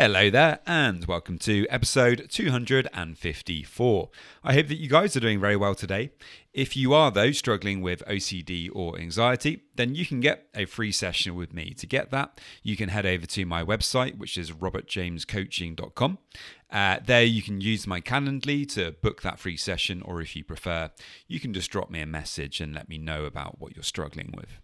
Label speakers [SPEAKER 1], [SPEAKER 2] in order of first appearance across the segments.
[SPEAKER 1] Hello there, and welcome to episode 254. I hope that you guys are doing very well today. If you are, though, struggling with OCD or anxiety, then you can get a free session with me. To get that, you can head over to my website, which is robertjamescoaching.com. Uh, there, you can use my Calendly to book that free session, or if you prefer, you can just drop me a message and let me know about what you're struggling with.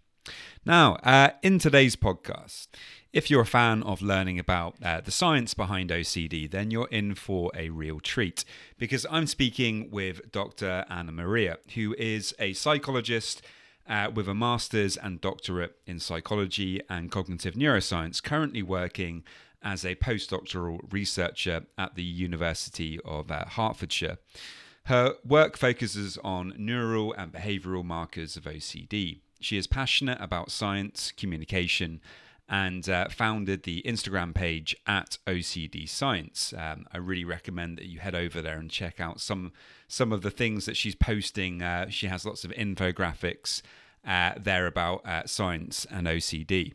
[SPEAKER 1] Now, uh, in today's podcast, if you're a fan of learning about uh, the science behind OCD, then you're in for a real treat because I'm speaking with Dr. Anna Maria, who is a psychologist uh, with a master's and doctorate in psychology and cognitive neuroscience, currently working as a postdoctoral researcher at the University of uh, Hertfordshire. Her work focuses on neural and behavioral markers of OCD. She is passionate about science, communication, and uh, founded the Instagram page at OCD Science. Um, I really recommend that you head over there and check out some some of the things that she's posting. Uh, she has lots of infographics uh, there about uh, science and OCD.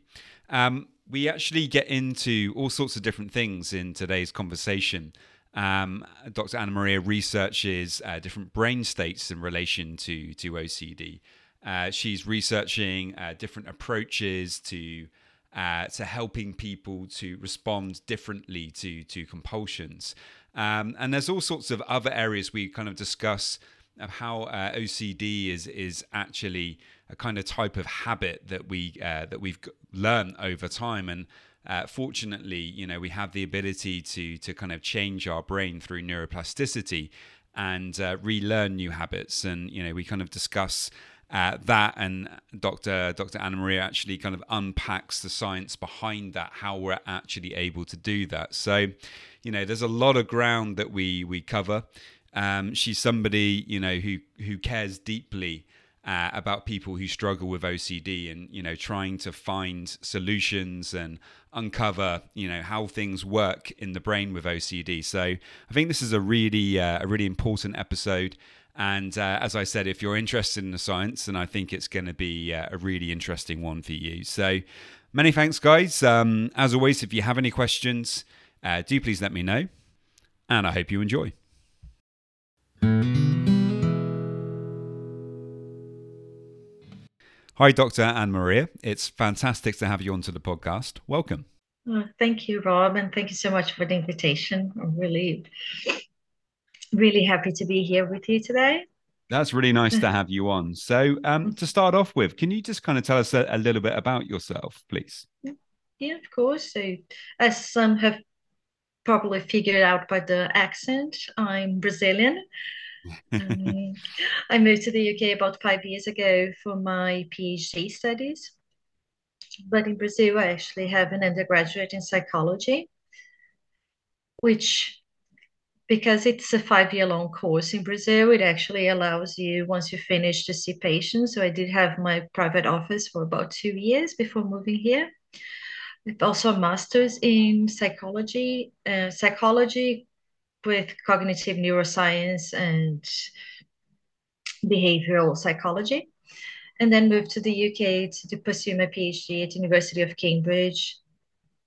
[SPEAKER 1] Um, we actually get into all sorts of different things in today's conversation. Um, Dr. Anna Maria researches uh, different brain states in relation to to OCD. Uh, she's researching uh, different approaches to uh, to helping people to respond differently to to compulsions. Um, and there's all sorts of other areas we kind of discuss of how uh, OCD is is actually a kind of type of habit that we uh, that we've learned over time and. Uh, fortunately, you know, we have the ability to to kind of change our brain through neuroplasticity and uh, relearn new habits. And you know, we kind of discuss uh, that and Dr. Dr. Anna Maria actually kind of unpacks the science behind that, how we're actually able to do that. So, you know, there's a lot of ground that we we cover. Um, she's somebody you know who who cares deeply uh, about people who struggle with OCD and you know trying to find solutions and uncover you know how things work in the brain with OCD. So I think this is a really uh, a really important episode. And uh, as I said, if you're interested in the science, then I think it's going to be uh, a really interesting one for you. So many thanks, guys. Um, as always, if you have any questions, uh, do please let me know. And I hope you enjoy. Hi, Dr. Anna Maria. It's fantastic to have you onto the podcast. Welcome.
[SPEAKER 2] Oh, thank you, Rob, and thank you so much for the invitation. I'm really really happy to be here with you today.
[SPEAKER 1] That's really nice to have you on. So, um, to start off with, can you just kind of tell us a, a, little bit about yourself, please?
[SPEAKER 2] Yeah, of course. So, as some have probably figured out by the accent, I'm Brazilian. um, I moved to the UK about five years ago for my PhD studies. But in Brazil, I actually have an undergraduate in psychology, which because it's a five-year long course in Brazil, it actually allows you once you finish to see patients. So I did have my private office for about two years before moving here. I've also a master's in psychology, uh, psychology with cognitive neuroscience and behavioral psychology, and then moved to the UK to, to pursue my PhD at University of Cambridge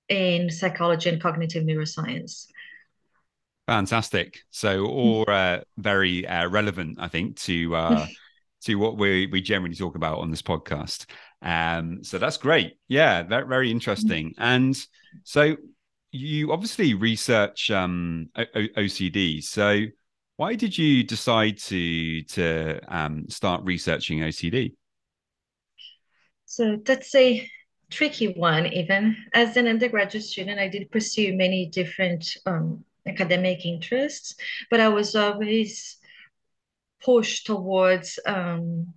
[SPEAKER 2] in psychology and cognitive neuroscience.
[SPEAKER 1] Fantastic. So all uh, very uh, relevant, I think, to uh, to what we we generally talk about on this podcast. Um, so that's great. Yeah, very very interesting. And so you obviously research um, o- OCD. So why did you decide to to um, start researching OCD?
[SPEAKER 2] So that's a tricky one, even. As an undergraduate student, I did pursue many different um, academic interests, but I was always pushed towards um,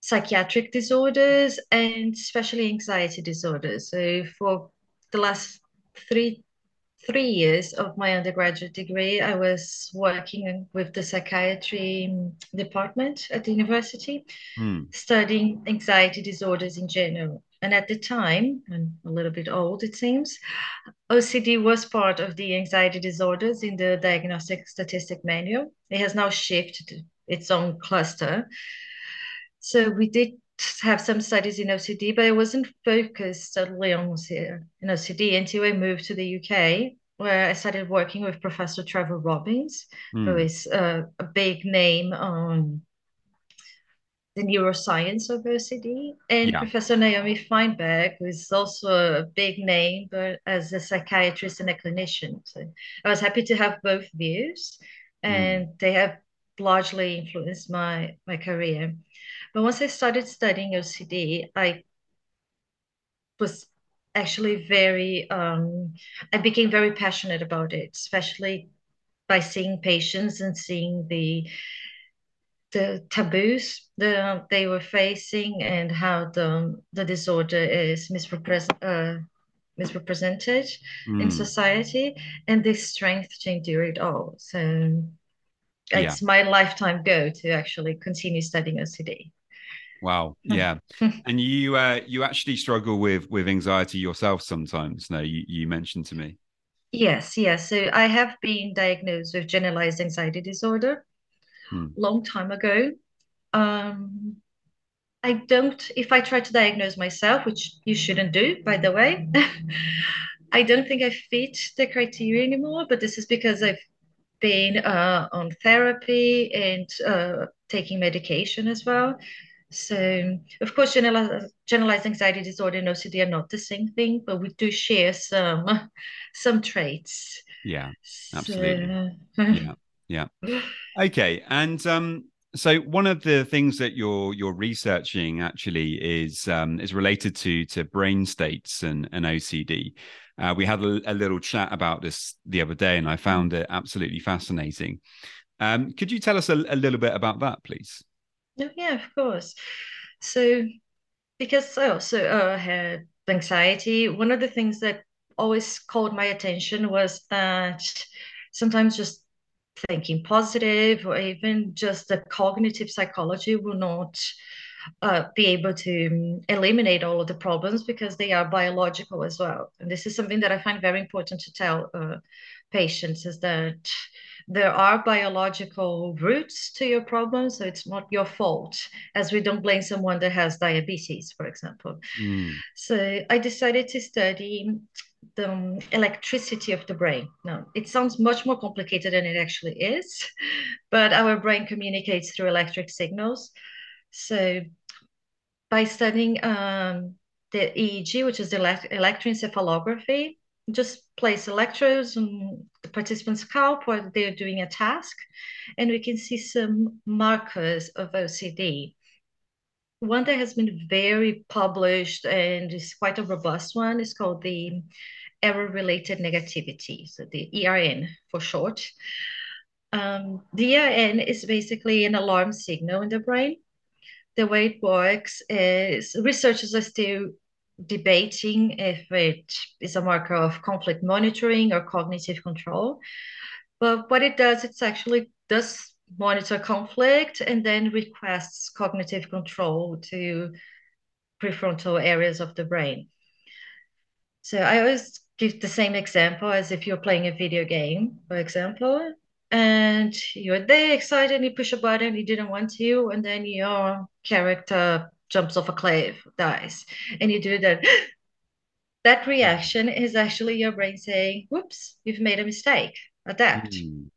[SPEAKER 2] psychiatric disorders and especially anxiety disorders. So for the last three three years of my undergraduate degree, I was working with the psychiatry department at the university,
[SPEAKER 1] Hmm.
[SPEAKER 2] studying anxiety disorders in general. And at the time, I'm a little bit old, it seems, OCD was part of the anxiety disorders in the Diagnostic Statistic Manual. It has now shifted its own cluster. So we did have some studies in OCD, but I wasn't focused solely on in OCD until I moved to the UK, where I started working with Professor Trevor Robbins,
[SPEAKER 1] Hmm.
[SPEAKER 2] who is uh, a big name on the neuroscience of OCD, and
[SPEAKER 1] Yeah.
[SPEAKER 2] Professor Naomi Fineberg, who is also a big name, but as a psychiatrist and a clinician. So I was happy to have both views, and they have largely influenced my my career. But once I started studying OCD, I was actually very um, I became very passionate about it, especially by seeing patients and seeing the the taboos that they were facing and how the the disorder is misrepresent, uh, misrepresented in
[SPEAKER 1] Hmm.
[SPEAKER 2] society and the strength to endure it all. So
[SPEAKER 1] Yeah.
[SPEAKER 2] it's my lifetime goal to actually continue studying OCD.
[SPEAKER 1] Wow. Yeah. and you uh you actually struggle with with anxiety yourself sometimes. No, you, you mentioned to me.
[SPEAKER 2] Yes, yes. So I have been diagnosed with generalized anxiety disorder
[SPEAKER 1] Hmm.
[SPEAKER 2] long time ago. Um, I don't, if I try to diagnose myself, which you shouldn't do, by the way, I don't think I fit the criteria anymore, but this is because I've been uh, on therapy and uh, taking medication as well. So, of course, generalized, generalized anxiety disorder and OCD are not the same thing, but we do share some some traits.
[SPEAKER 1] Yeah,
[SPEAKER 2] So,
[SPEAKER 1] absolutely. Yeah. Yeah. Okay. And um so one of the things that you're you're researching actually is um is related to to brain states and, and OCD. Uh, we had a, a little chat about this the other day, and I found it absolutely fascinating. Um, could you tell us a, a little bit about that, please?
[SPEAKER 2] Oh, yeah, of course. So, because I also uh, had anxiety, one of the things that always called my attention was that sometimes just thinking positive or even just the cognitive psychology will not uh, be able to um, eliminate all of the problems because they are biological as well. And this is something that I find very important to tell uh, patients is that there are biological roots to your problem, so it's not your fault, as we don't blame someone that has diabetes, for example.
[SPEAKER 1] Mm.
[SPEAKER 2] So I decided to study the electricity of the brain. Now, it sounds much more complicated than it actually is, but our brain communicates through electric signals. So by studying um, the EEG, which is the electroencephalography, just place electrodes on the participant's scalp while they're doing a task, and we can see some markers of OCD. One that has been very published and is quite a robust one is called the error-related negativity, so the ERN for short. Um, the ERN is basically an alarm signal in the brain. The way it works is researchers are still debating if it is a marker of conflict monitoring or cognitive control. But what it does, it's actually does monitor conflict and then requests cognitive control to prefrontal areas of the brain. So I always give the same example as if you're playing a video game, for example, and you're there excited, you push a button, you didn't want to, and then your character jumps off a cliff, dies, and you do that. that reaction is actually your brain saying, whoops, you've made a mistake, adapt.
[SPEAKER 1] Mm.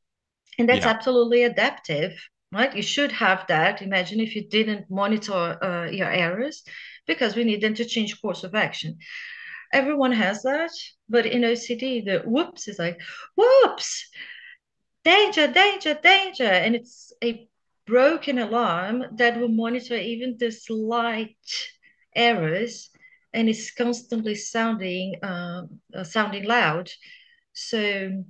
[SPEAKER 2] And that's
[SPEAKER 1] Yeah.
[SPEAKER 2] absolutely adaptive, right? You should have that. Imagine if you didn't monitor uh, your errors because we need them to change course of action. Everyone has that, but in OCD, the whoops is like, whoops, danger, danger, danger. And it's a broken alarm that will monitor even the slight errors and it's constantly sounding uh, uh, sounding loud. So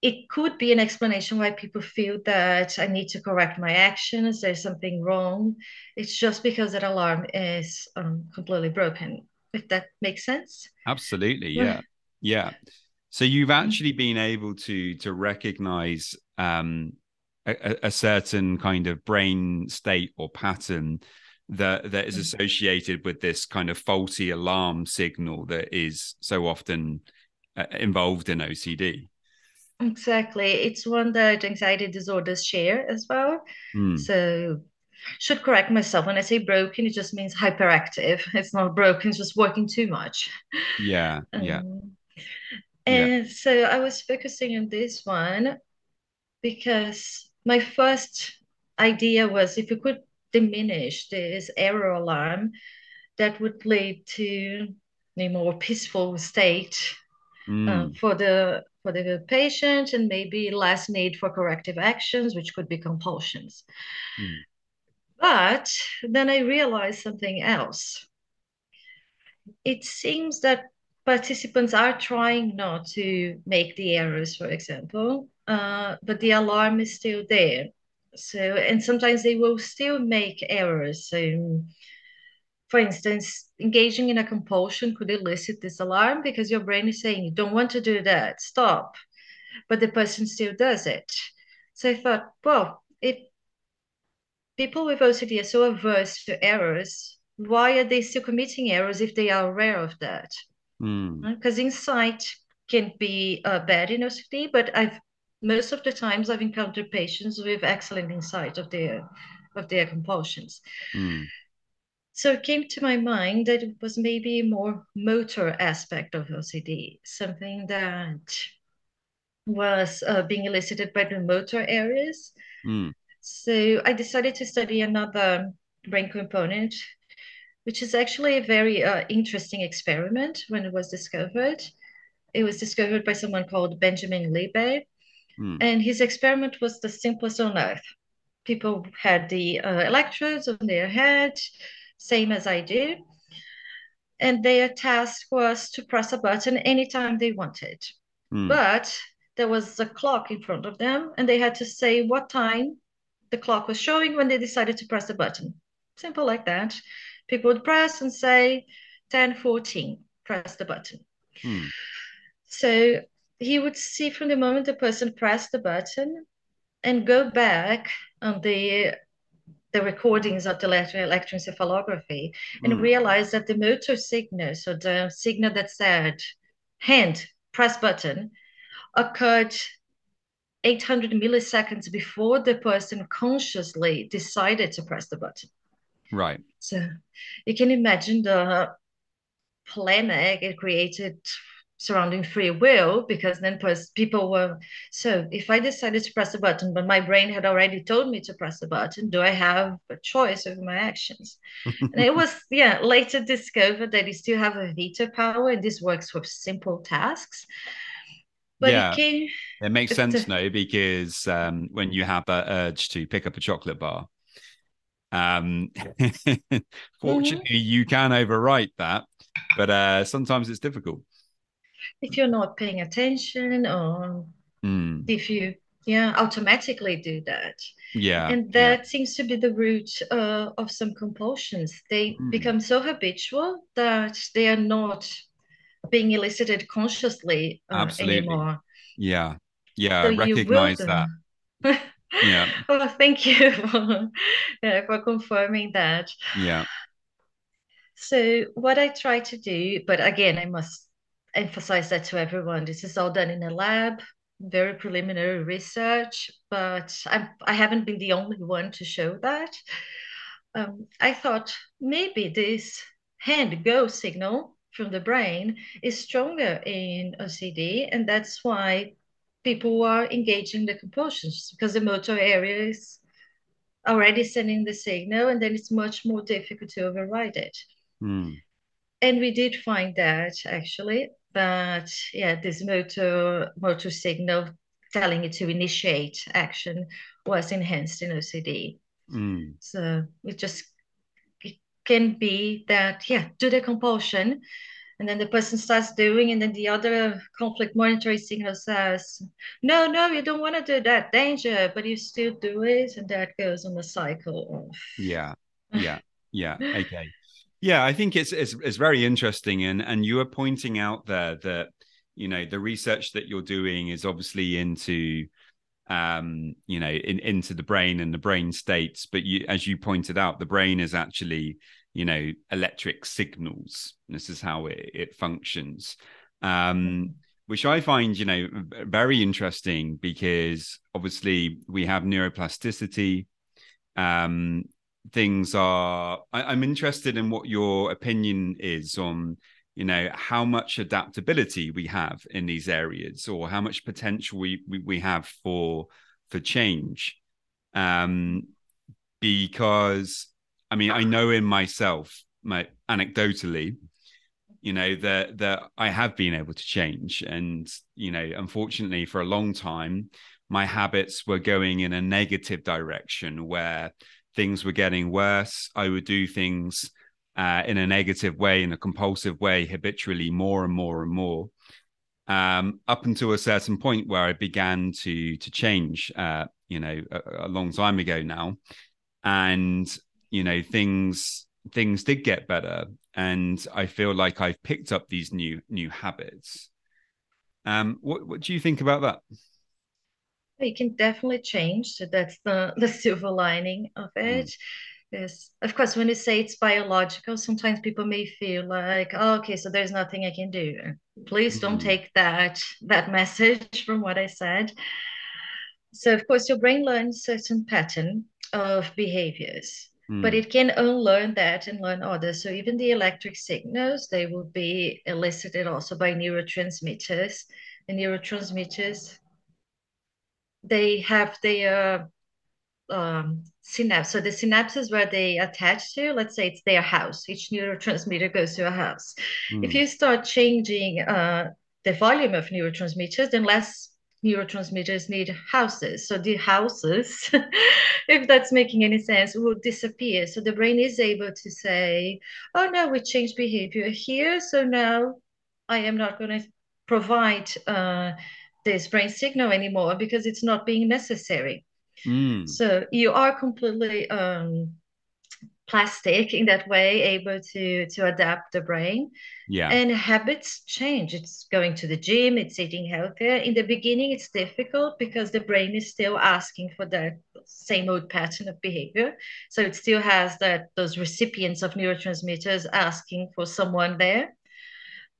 [SPEAKER 2] it could be an explanation why people feel that I need to correct my actions. There's something wrong. It's just because that alarm is um, completely broken. If that makes sense.
[SPEAKER 1] Absolutely, yeah, yeah. So you've actually been able to to recognize um, a, a certain kind of brain state or pattern that that is
[SPEAKER 2] Mm.
[SPEAKER 1] associated with this kind of faulty alarm signal that is so often uh, involved in OCD.
[SPEAKER 2] Exactly. It's one that anxiety disorders share as well.
[SPEAKER 1] Hmm.
[SPEAKER 2] So should correct myself. When I say broken, it just means hyperactive. It's not broken, it's just working too much.
[SPEAKER 1] Yeah, yeah,
[SPEAKER 2] Um,
[SPEAKER 1] Yeah.
[SPEAKER 2] and so I was focusing on this one because my first idea was if you could diminish this error alarm, that would lead to a more peaceful state uh, for the for the patient and maybe less need for corrective actions, which could be compulsions.
[SPEAKER 1] Hmm.
[SPEAKER 2] But then I realized something else. It seems that participants are trying not to make the errors, for example, uh, but the alarm is still there. So, and sometimes they will still make errors. So, for instance, engaging in a compulsion could elicit this alarm because your brain is saying, you don't want to do that, stop. But the person still does it. So I thought, well, if people with OCD are so averse to errors, why are they still committing errors if they are aware of that?
[SPEAKER 1] Hmm.
[SPEAKER 2] Because insight can be uh, bad in OCD, but I've most of the times I've encountered patients with excellent insight of their of their compulsions.
[SPEAKER 1] Hmm.
[SPEAKER 2] So it came to my mind that it was maybe a more motor aspect of OCD, something that was uh, being elicited by the motor areas.
[SPEAKER 1] Hmm.
[SPEAKER 2] So I decided to study another brain component, which is actually a very uh, interesting experiment when it was discovered. It was discovered by someone called Benjamin Libet,
[SPEAKER 1] Hmm.
[SPEAKER 2] and his experiment was the simplest on earth. People had the uh, electrodes on their head, same as I do, and their task was to press a button anytime they wanted.
[SPEAKER 1] Hmm.
[SPEAKER 2] But there was a clock in front of them, and they had to say what time the clock was showing when they decided to press the button. Simple like that. People would press and say 10, 14, press the button.
[SPEAKER 1] Hmm.
[SPEAKER 2] So he would see from the moment the person pressed the button and go back on the the recordings of the electro- electroencephalography and
[SPEAKER 1] Hmm.
[SPEAKER 2] realize that the motor signal, so the signal that said hand, press button, occurred 800 milliseconds before the person consciously decided to press the button.
[SPEAKER 1] Right.
[SPEAKER 2] So you can imagine the polemic it created surrounding free will because then people were so if I decided to press the button, but my brain had already told me to press the button, do I have a choice over my actions? and it was yeah later discovered that you still have a veto power and this works for simple tasks. But
[SPEAKER 1] Yeah.
[SPEAKER 2] it
[SPEAKER 1] It makes sense,
[SPEAKER 2] the-
[SPEAKER 1] no, because um, when you have that urge to pick up a chocolate bar, um, fortunately, you can overwrite that, but uh, sometimes it's difficult.
[SPEAKER 2] if you're not paying attention or
[SPEAKER 1] Mm,
[SPEAKER 2] if you yeah automatically do that
[SPEAKER 1] yeah,
[SPEAKER 2] and
[SPEAKER 1] yeah.
[SPEAKER 2] that seems to be the root uh, of some compulsions they
[SPEAKER 1] Mm.
[SPEAKER 2] become so habitual that they are not being elicited consciously uh,
[SPEAKER 1] Absolutely.
[SPEAKER 2] anymore
[SPEAKER 1] yeah, yeah.
[SPEAKER 2] so
[SPEAKER 1] I recognize that. Yeah,
[SPEAKER 2] oh thank you for, yeah, for confirming that
[SPEAKER 1] yeah,
[SPEAKER 2] So what I try to do, but again, I must emphasize that to everyone. This is all done in a lab, very preliminary research, but I I haven't been the only one to show that. Um, I thought maybe this hand go signal from the brain is stronger in OCD, and that's why people are engaging the compulsions because the motor area is already sending the signal, and then it's much more difficult to override it.
[SPEAKER 1] Mm,
[SPEAKER 2] And we did find that actually, that yeah, this motor motor signal telling it to initiate action was enhanced in OCD.
[SPEAKER 1] mm,
[SPEAKER 2] So it just can be that, yeah, do the compulsion. And then the person starts doing, and then the other conflict monitoring signal says, no, no, you don't want to do that, danger, but you still do it. And that goes on a cycle of.
[SPEAKER 1] Yeah. Yeah. Yeah. Okay. Yeah. I think it's, it's, it's very interesting. And, and you are pointing out there that, you know, the research that you're doing is obviously into, um, you know, in, into the brain and the brain states. But you, as you pointed out, the brain is actually, you know, electric signals. This is how it, it functions, um, which I find, you know, very interesting because obviously we have neuroplasticity. Um, things are. I, I'm interested in what your opinion is on you know how much adaptability we have in these areas or how much potential we we, we have for for change um because i mean i know in myself my anecdotally you know that that i have been able to change and you know unfortunately for a long time my habits were going in a negative direction where things were getting worse i would do things uh, in a negative way, in a compulsive way, habitually more and more and more, um, up until a certain point where I began to to change. Uh, you know, a, a long time ago now, and you know things things did get better, and I feel like I've picked up these new new habits. Um, what what do you think about that?
[SPEAKER 2] You can definitely change. So that's the the silver lining of it. Mm Yes, of course, when you say it's biological, sometimes people may feel like, oh, okay, so there's nothing I can do. Please don't mm-hmm. take that that message from what I said. So, of course, your brain learns certain pattern of behaviors, mm. but it can unlearn that and learn others. So even the electric signals, they will be elicited also by neurotransmitters. The neurotransmitters, they have their um, synapse. So the synapses where they attach to, let's say it's their house. Each neurotransmitter goes to a house. Mm. If you start changing uh, the volume of neurotransmitters, then less neurotransmitters need houses. So the houses, if that's making any sense, will disappear. So the brain is able to say, oh no, we changed behavior here. So now I am not going to provide uh, this brain signal anymore because it's not being necessary. Mm. So you are completely um, plastic in that way, able to to adapt the brain.
[SPEAKER 1] Yeah.
[SPEAKER 2] And habits change. It's going to the gym, it's eating healthier. In the beginning, it's difficult because the brain is still asking for that same old pattern of behavior. So it still has that those recipients of neurotransmitters asking for someone there.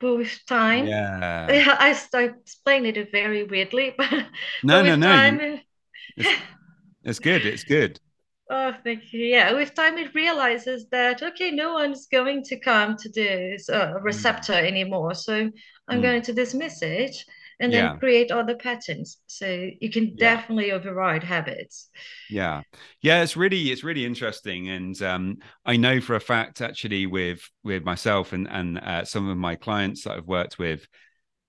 [SPEAKER 2] But with time,
[SPEAKER 1] yeah.
[SPEAKER 2] I start explaining it very weirdly, but,
[SPEAKER 1] no, but no, no, time, it's good. It's good.
[SPEAKER 2] Oh, thank you. Yeah, with time it realizes that okay, no one's going to come to this uh, mm. receptor mm. anymore, so I'm mm. going to dismiss it and yeah. then create other patterns. So you can yeah. definitely override habits.
[SPEAKER 1] Yeah, yeah, it's really it's really interesting, and um, I know for a fact actually with with myself and and uh, some of my clients that I've worked with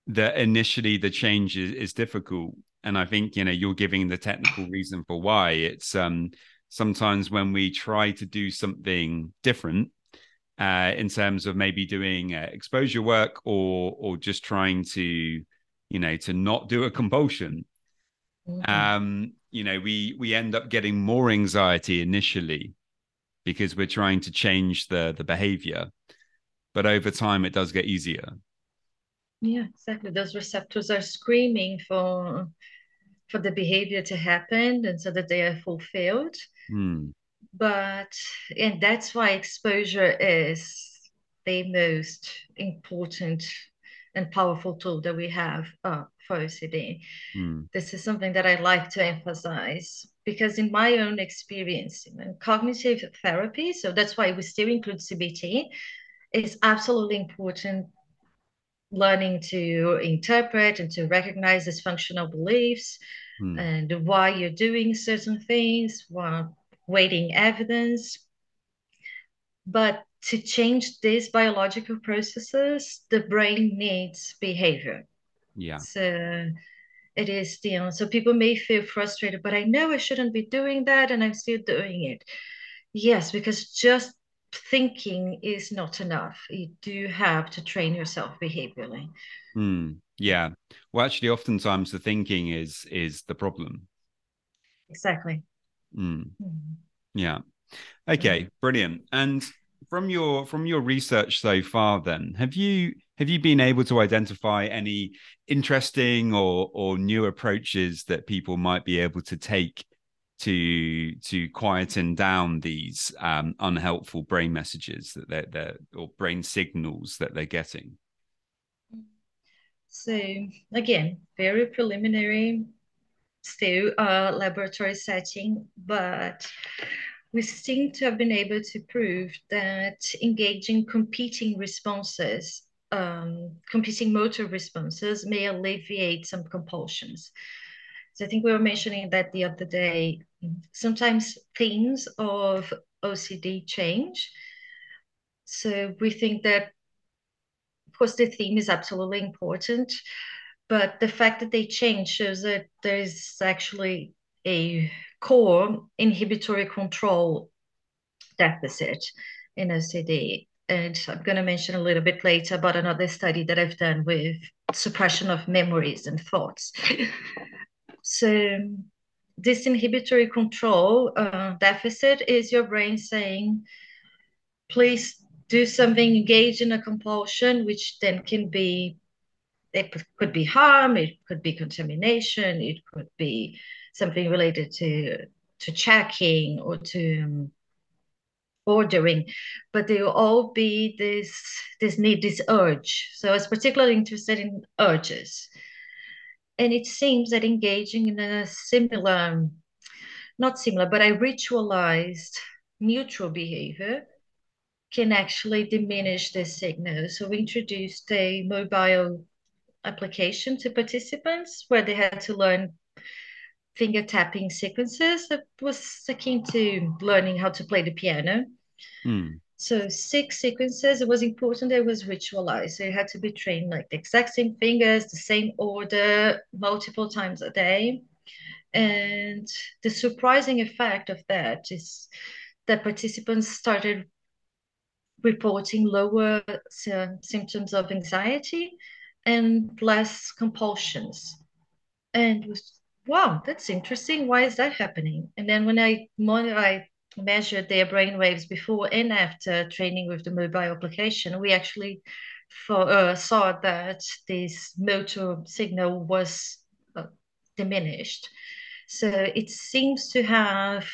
[SPEAKER 1] that initially the change is, is difficult and I think you know you're giving the technical reason for why it's um sometimes when we try to do something different uh, in terms of maybe doing uh, exposure work or or just trying to you know to not do a compulsion mm-hmm. um you know we we end up getting more anxiety initially because we're trying to change the the behavior but over time it does get easier
[SPEAKER 2] yeah, exactly. Those receptors are screaming for for the behavior to happen and so that they are fulfilled.
[SPEAKER 1] Mm.
[SPEAKER 2] But and that's why exposure is the most important and powerful tool that we have uh, for OCD. Mm. This is something that I like to emphasize because in my own experience in cognitive therapy, so that's why we still include CBT, is absolutely important learning to interpret and to recognize dysfunctional beliefs hmm. and why you're doing certain things, while weighting evidence. But to change these biological processes, the brain needs behavior.
[SPEAKER 1] Yeah.
[SPEAKER 2] So it is the you know, so people may feel frustrated, but I know I shouldn't be doing that and I'm still doing it. Yes, because just thinking is not enough. You do have to train yourself behaviorally.
[SPEAKER 1] Mm, yeah. Well, actually, oftentimes the thinking is is the problem.
[SPEAKER 2] Exactly.
[SPEAKER 1] Mm. Mm. Yeah. Okay. Brilliant. And from your from your research so far, then have you have you been able to identify any interesting or or new approaches that people might be able to take to to quieten down these um, unhelpful brain messages that they're, they're or brain signals that they're getting?
[SPEAKER 2] So again, very preliminary, still uh, laboratory setting, but we seem to have been able to prove that engaging competing responses, um, competing motor responses may alleviate some compulsions. So I think we were mentioning that the other day. Sometimes themes of OCD change. So we think that, of course, the theme is absolutely important, but the fact that they change shows that there's actually a core inhibitory control deficit in OCD. And I'm going to mention a little bit later about another study that I've done with suppression of memories and thoughts. so, this inhibitory control uh, deficit is your brain saying, please do something, engage in a compulsion, which then can be, it could be harm, it could be contamination, it could be something related to to checking or to um, ordering, but they will all be this this need, this urge. So I was particularly interested in urges. And it seems that engaging in a similar, not similar, but a ritualized neutral behavior can actually diminish the signal. So we introduced a mobile application to participants where they had to learn finger tapping sequences that was akin to learning how to play the piano. Mm. So six sequences. It was important. It was ritualized. So you had to be trained like the exact same fingers, the same order, multiple times a day. And the surprising effect of that is that participants started reporting lower uh, symptoms of anxiety and less compulsions. And was wow, that's interesting. Why is that happening? And then when I I measured their brain waves before and after training with the mobile application, we actually for, uh, saw that this motor signal was uh, diminished. So it seems to have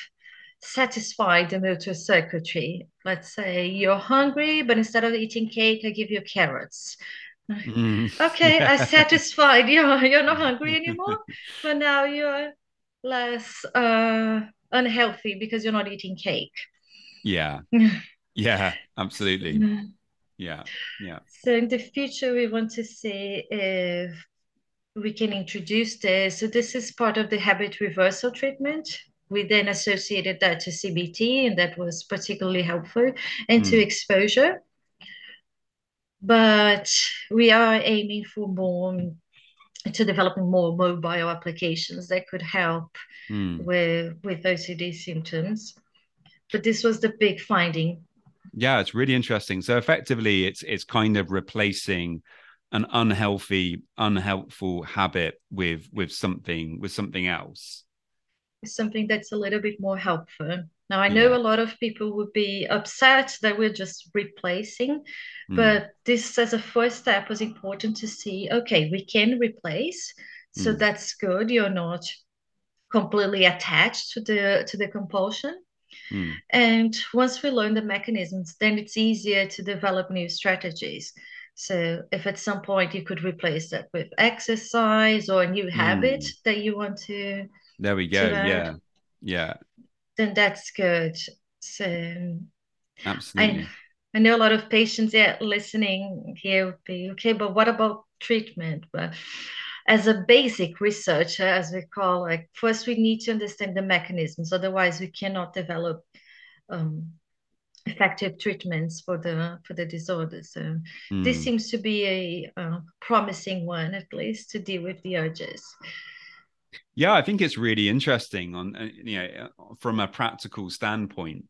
[SPEAKER 2] satisfied the motor circuitry. Let's say you're hungry, but instead of eating cake, I give you carrots. Mm. Okay, I satisfied. You're you're not hungry anymore, but now you're less uh, unhealthy because you're not eating cake.
[SPEAKER 1] Yeah. yeah, absolutely. Yeah. Yeah.
[SPEAKER 2] So in the future, we want to see if we can introduce this. So this is part of the habit reversal treatment. We then associated that to CBT, and that was particularly helpful, and mm. to exposure but we are aiming for more to developing more mobile applications that could help mm. with with OCD symptoms. But this was the big finding.
[SPEAKER 1] Yeah, it's really interesting. So effectively, it's it's kind of replacing an unhealthy, unhelpful habit with with something with something else.
[SPEAKER 2] Something that's a little bit more helpful. Now, I know yeah. a lot of people would be upset that we're just replacing, mm. but this as a first step was important to see okay, we can replace. So mm. that's good. You're not completely attached to the to the compulsion. Mm. And once we learn the mechanisms, then it's easier to develop new strategies. So if at some point you could replace that with exercise or a new habit hmm. that you want to
[SPEAKER 1] there we go. Yeah. Yeah
[SPEAKER 2] then that's good. So
[SPEAKER 1] absolutely.
[SPEAKER 2] I, I know a lot of patients yeah, listening here would be okay, but what about treatment? But as a basic researcher, as we call, like first we need to understand the mechanisms. Otherwise, we cannot develop um, effective treatments for the for the disorder. So mm. this seems to be a, a promising one, at least, to deal with the urges.
[SPEAKER 1] Yeah, I think it's really interesting on uh, you know uh, from a practical standpoint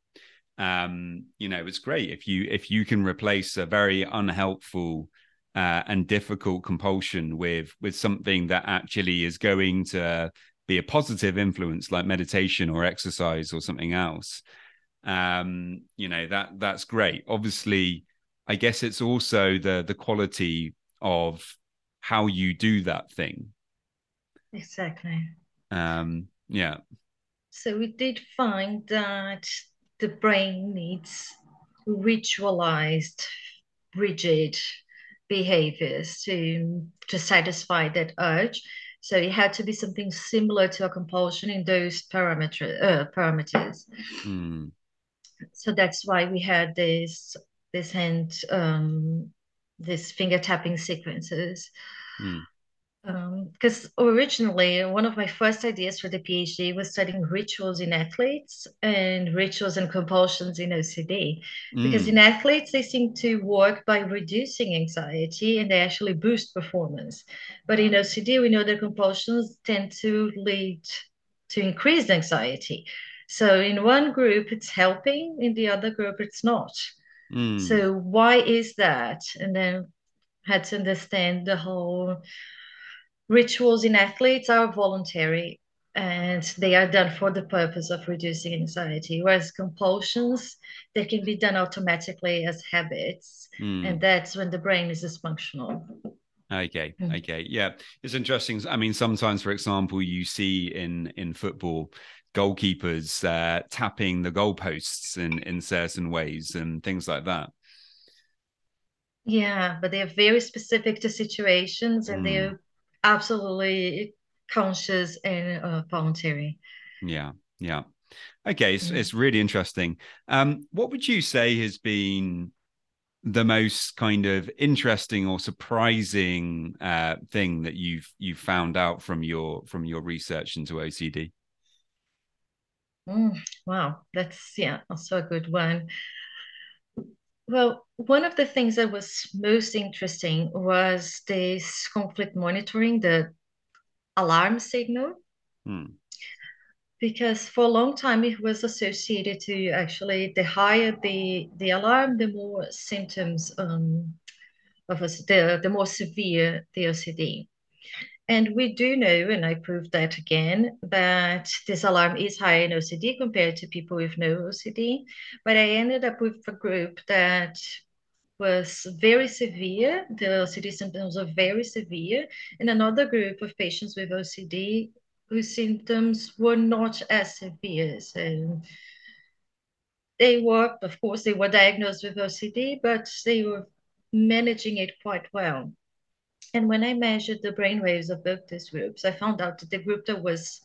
[SPEAKER 1] um, you know, it's great if you if you can replace a very unhelpful uh, and difficult compulsion with with something that actually is going to be a positive influence, like meditation or exercise or something else. Um, you know that that's great. Obviously, I guess it's also the the quality of how you do that thing.
[SPEAKER 2] Exactly.
[SPEAKER 1] Um, yeah.
[SPEAKER 2] So we did find that the brain needs ritualized, rigid behaviors to to satisfy that urge. So it had to be something similar to a compulsion in those parameter, uh, parameters.
[SPEAKER 1] Mm.
[SPEAKER 2] So that's why we had this this hand um, this finger tapping sequences.
[SPEAKER 1] Mm
[SPEAKER 2] because um, originally one of my first ideas for the PhD was studying rituals in athletes and rituals and compulsions in OCD. Mm. Because in athletes, they seem to work by reducing anxiety and they actually boost performance. But in OCD, we know that compulsions tend to lead to increased anxiety. So in one group, it's helping, in the other group, it's not. Mm. So why is that? And then had to understand the whole rituals in athletes are voluntary and they are done for the purpose of reducing anxiety whereas compulsions they can be done automatically as habits mm. and that's when the brain is dysfunctional
[SPEAKER 1] okay mm. okay yeah it's interesting i mean sometimes for example you see in in football goalkeepers uh, tapping the goalposts in in certain ways and things like that
[SPEAKER 2] yeah but they're very specific to situations and mm. they're absolutely conscious and uh, voluntary.
[SPEAKER 1] Yeah, yeah. Okay, it's, it's really interesting. Um, what would you say has been the most kind of interesting or surprising uh, thing that you've you've found out from your from your research into OCD?
[SPEAKER 2] Mm, wow, that's yeah, also a good one. Well, one of the things that was most interesting was this conflict monitoring, the alarm signal. Hmm. Because for a long time it was associated to actually the higher the the alarm, the more symptoms um, of us, the the more severe the OCD. And we do know, and I proved that again, that this alarm is higher in OCD compared to people with no OCD. But I ended up with a group that was very severe. The OCD symptoms were very severe. And another group of patients with OCD whose symptoms were not as severe. So they were, of course, they were diagnosed with OCD, but they were managing it quite well. And when I measured the brain waves of both these groups, I found out that the group that was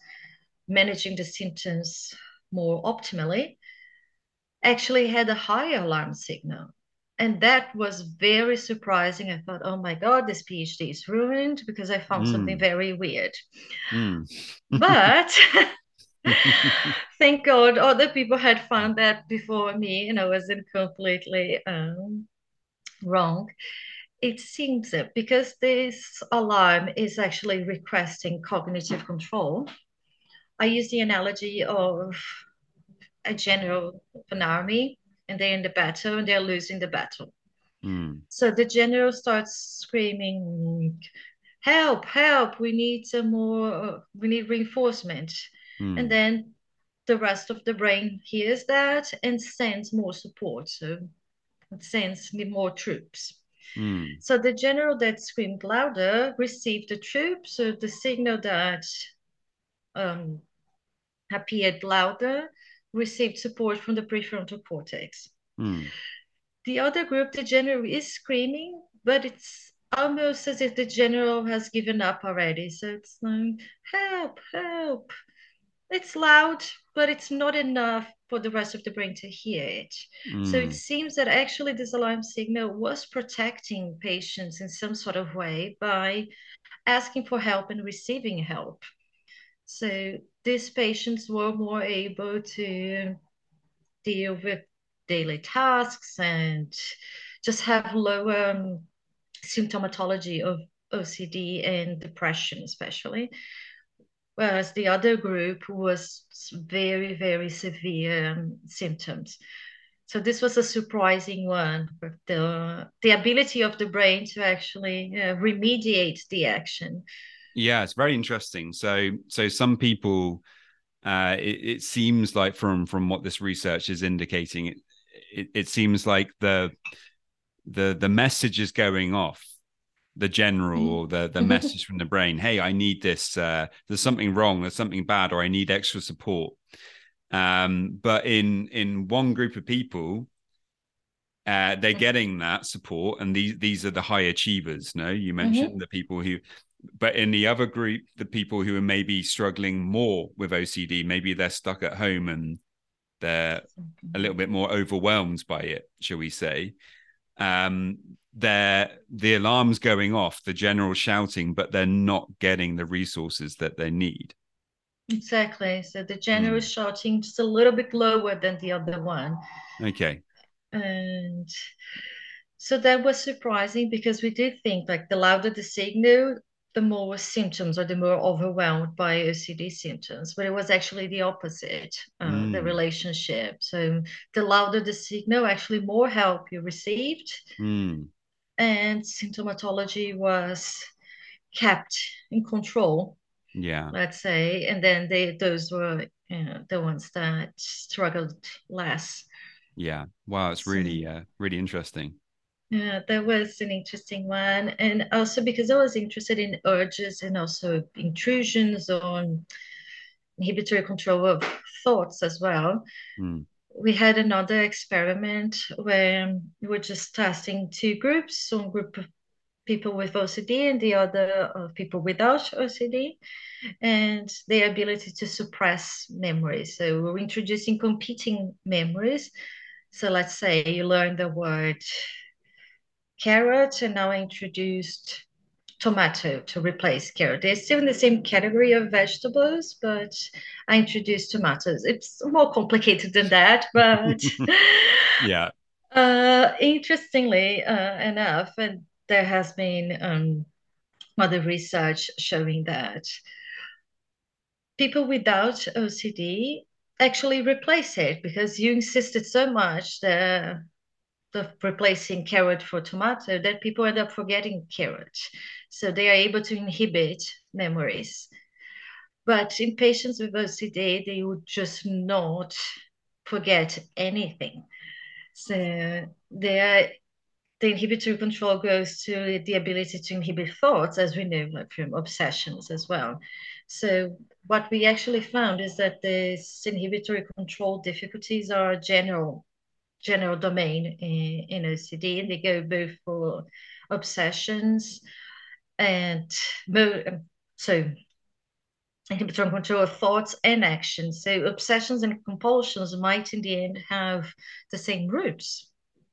[SPEAKER 2] managing the symptoms more optimally actually had a higher alarm signal. And that was very surprising. I thought, oh my God, this PhD is ruined because I found mm. something very weird. Mm. but thank God other people had found that before me and I wasn't completely um, wrong it seems that because this alarm is actually requesting cognitive control, I use the analogy of a general of an army and they're in the battle and they're losing the battle. Mm. So the general starts screaming, help, help, we need some more, we need reinforcement. Mm. And then the rest of the brain hears that and sends more support. So it sends more troops. Mm. So the general that screamed louder received the troops, so the signal that um, appeared louder received support from the prefrontal cortex. Mm. The other group, the general is screaming, but it's almost as if the general has given up already. So it's like, help, help. It's loud, but it's not enough for the rest of the brain to hear it. Mm. So it mm. seems that actually this alarm signal was protecting patients in some sort of way by asking for help and receiving help. So these patients were more able to deal with daily tasks and just have lower um, symptomatology of OCD and depression, especially whereas the other group was very, very severe um, symptoms. so this was a surprising one the the ability of the brain to actually uh, remediate the action.
[SPEAKER 1] Yeah it's very interesting. So so some people uh, it, it, seems like from from what this research is indicating it, it, it seems like the the the message is going off the general or the the message from the brain hey i need this uh, there's something wrong there's something bad or i need extra support. Um, but in in one group of people uh, they're getting that support and these these are the high achievers no? You mentioned mm-hmm. the people who but in the other group the people who are maybe struggling more with ocd maybe they're stuck at home and they're a little bit more overwhelmed by it shall we say. Um they're the alarms going off the general shouting but they're not getting the resources that they need
[SPEAKER 2] exactly so the general mm. shouting just a little bit lower than the other one
[SPEAKER 1] okay
[SPEAKER 2] and so that was surprising because we did think like the louder the signal the more symptoms or the more overwhelmed by OCD symptoms, but it was actually the opposite, uh, mm. the relationship. So the louder the signal, actually more help you received.
[SPEAKER 1] Mm
[SPEAKER 2] and symptomatology was kept in control
[SPEAKER 1] yeah.
[SPEAKER 2] let's say and then they those were you know, the ones that struggled less.
[SPEAKER 1] Yeah. Wow it's really uh, really interesting.
[SPEAKER 2] Yeah that was an interesting one. And also because i was interested in urges and also intrusions on inhibitory control of thoughts as well
[SPEAKER 1] mm
[SPEAKER 2] we had another experiment where we were just testing two groups, one group of people with OCD and the other of people without OCD, and their ability to suppress memories. So we're introducing competing memories. So let's say you learn the word carrot, and now I introduced tomato to replace carrot. They're still in the same category of vegetables, but I introduced tomatoes. It's more complicated than that, but
[SPEAKER 1] yeah.
[SPEAKER 2] Uh, interestingly uh, enough, and there has been um, other research showing that people without OCD actually replace it because you insisted so much that of replacing carrot for tomato that people end up forgetting carrot. So they are able to inhibit memories. But in patients with OCD, they would just not forget anything. So the inhibitory control goes to the ability to inhibit thoughts, as we know from obsessions as well. So what we actually found is that the inhibitory control difficulties are general general domain in, in OCD, and they go both for obsessions and so inhibitory control of thoughts and actions. So obsessions and compulsions might in the end have the same roots,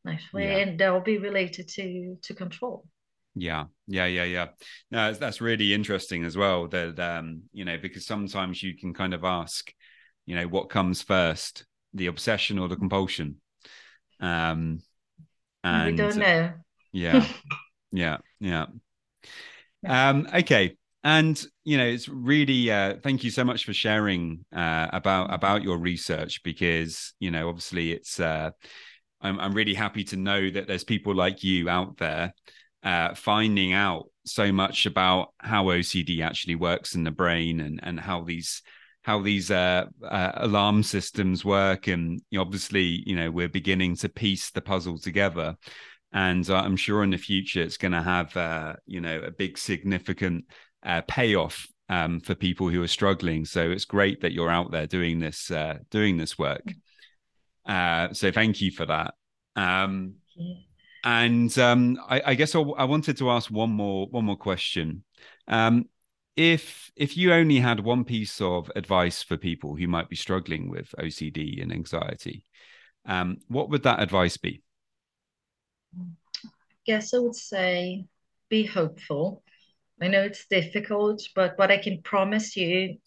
[SPEAKER 2] actually, yeah. and they'll be related to to control.
[SPEAKER 1] Yeah, yeah, yeah, yeah. No, that's really interesting as well. That um, you know, because sometimes you can kind of ask, you know, what comes first, the obsession or the compulsion? Um,
[SPEAKER 2] and we don't know.
[SPEAKER 1] Yeah, yeah, yeah. Um, okay, and you know, it's really uh, thank you so much for sharing uh, about about your research because you know, obviously, it's uh, I'm I'm really happy to know that there's people like you out there uh, finding out so much about how OCD actually works in the brain and and how these how these uh, uh, alarm systems work, and obviously, you know, we're beginning to piece the puzzle together. And uh, I'm sure in the future it's going to have, uh, you know, a big significant uh, payoff um, for people who are struggling. So it's great that you're out there doing this, uh, doing this work. so thank you for that. Um, and um, I, I, guess I, I, wanted to ask one more one more question. Um, if if you only had one piece of advice for people who might be struggling with OCD and anxiety, um, what would that advice be?
[SPEAKER 2] I guess I would say be hopeful. I know it's difficult, but what I can promise you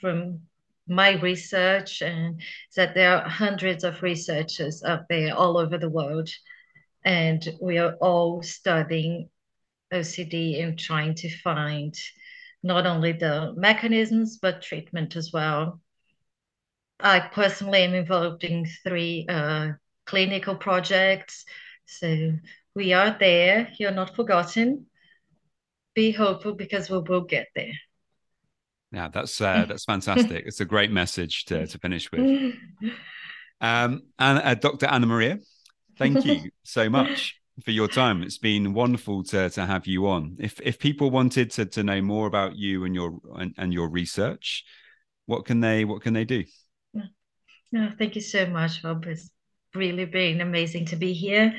[SPEAKER 2] from my research and is that there are hundreds of researchers out there all over the world, and we are all studying OCD and trying to find not only the mechanisms, but treatment as well. I personally am involved in three uh, clinical projects. So we are there. You're not forgotten. Be hopeful because we will get there.
[SPEAKER 1] Yeah, that's uh, that's fantastic. it's a great message to, to finish with. Um, and uh, Dr. Anna Maria, thank you so much for your time. It's been wonderful to to have you on. If if people wanted to to know more about you and your and, and your research, what can they what can they do?
[SPEAKER 2] Oh, thank you so much, Rob. Really been amazing to be here.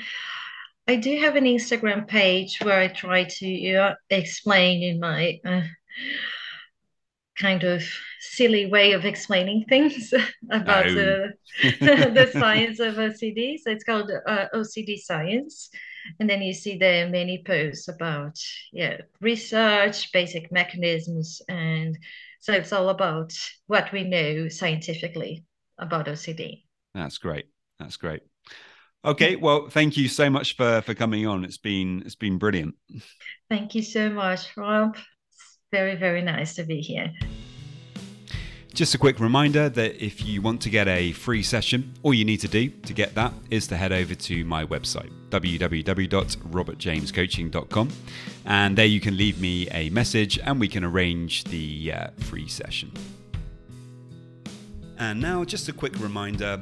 [SPEAKER 2] I do have an Instagram page where I try to uh, explain in my uh, kind of silly way of explaining things about oh. the, the science of OCD. So it's called uh, OCD Science. And then you see there many posts about yeah research, basic mechanisms, and so it's all about what we know scientifically about OCD.
[SPEAKER 1] That's great. That's great. Okay, well, thank you so much for for coming on. It's been it's been brilliant.
[SPEAKER 2] Thank you so much, Rob. It's very very nice to be here.
[SPEAKER 1] Just a quick reminder that if you want to get a free session, all you need to do to get that is to head over to my website, www.robertjamescoaching.com. And there you can leave me a message and we can arrange the uh, free session. And now, just a quick reminder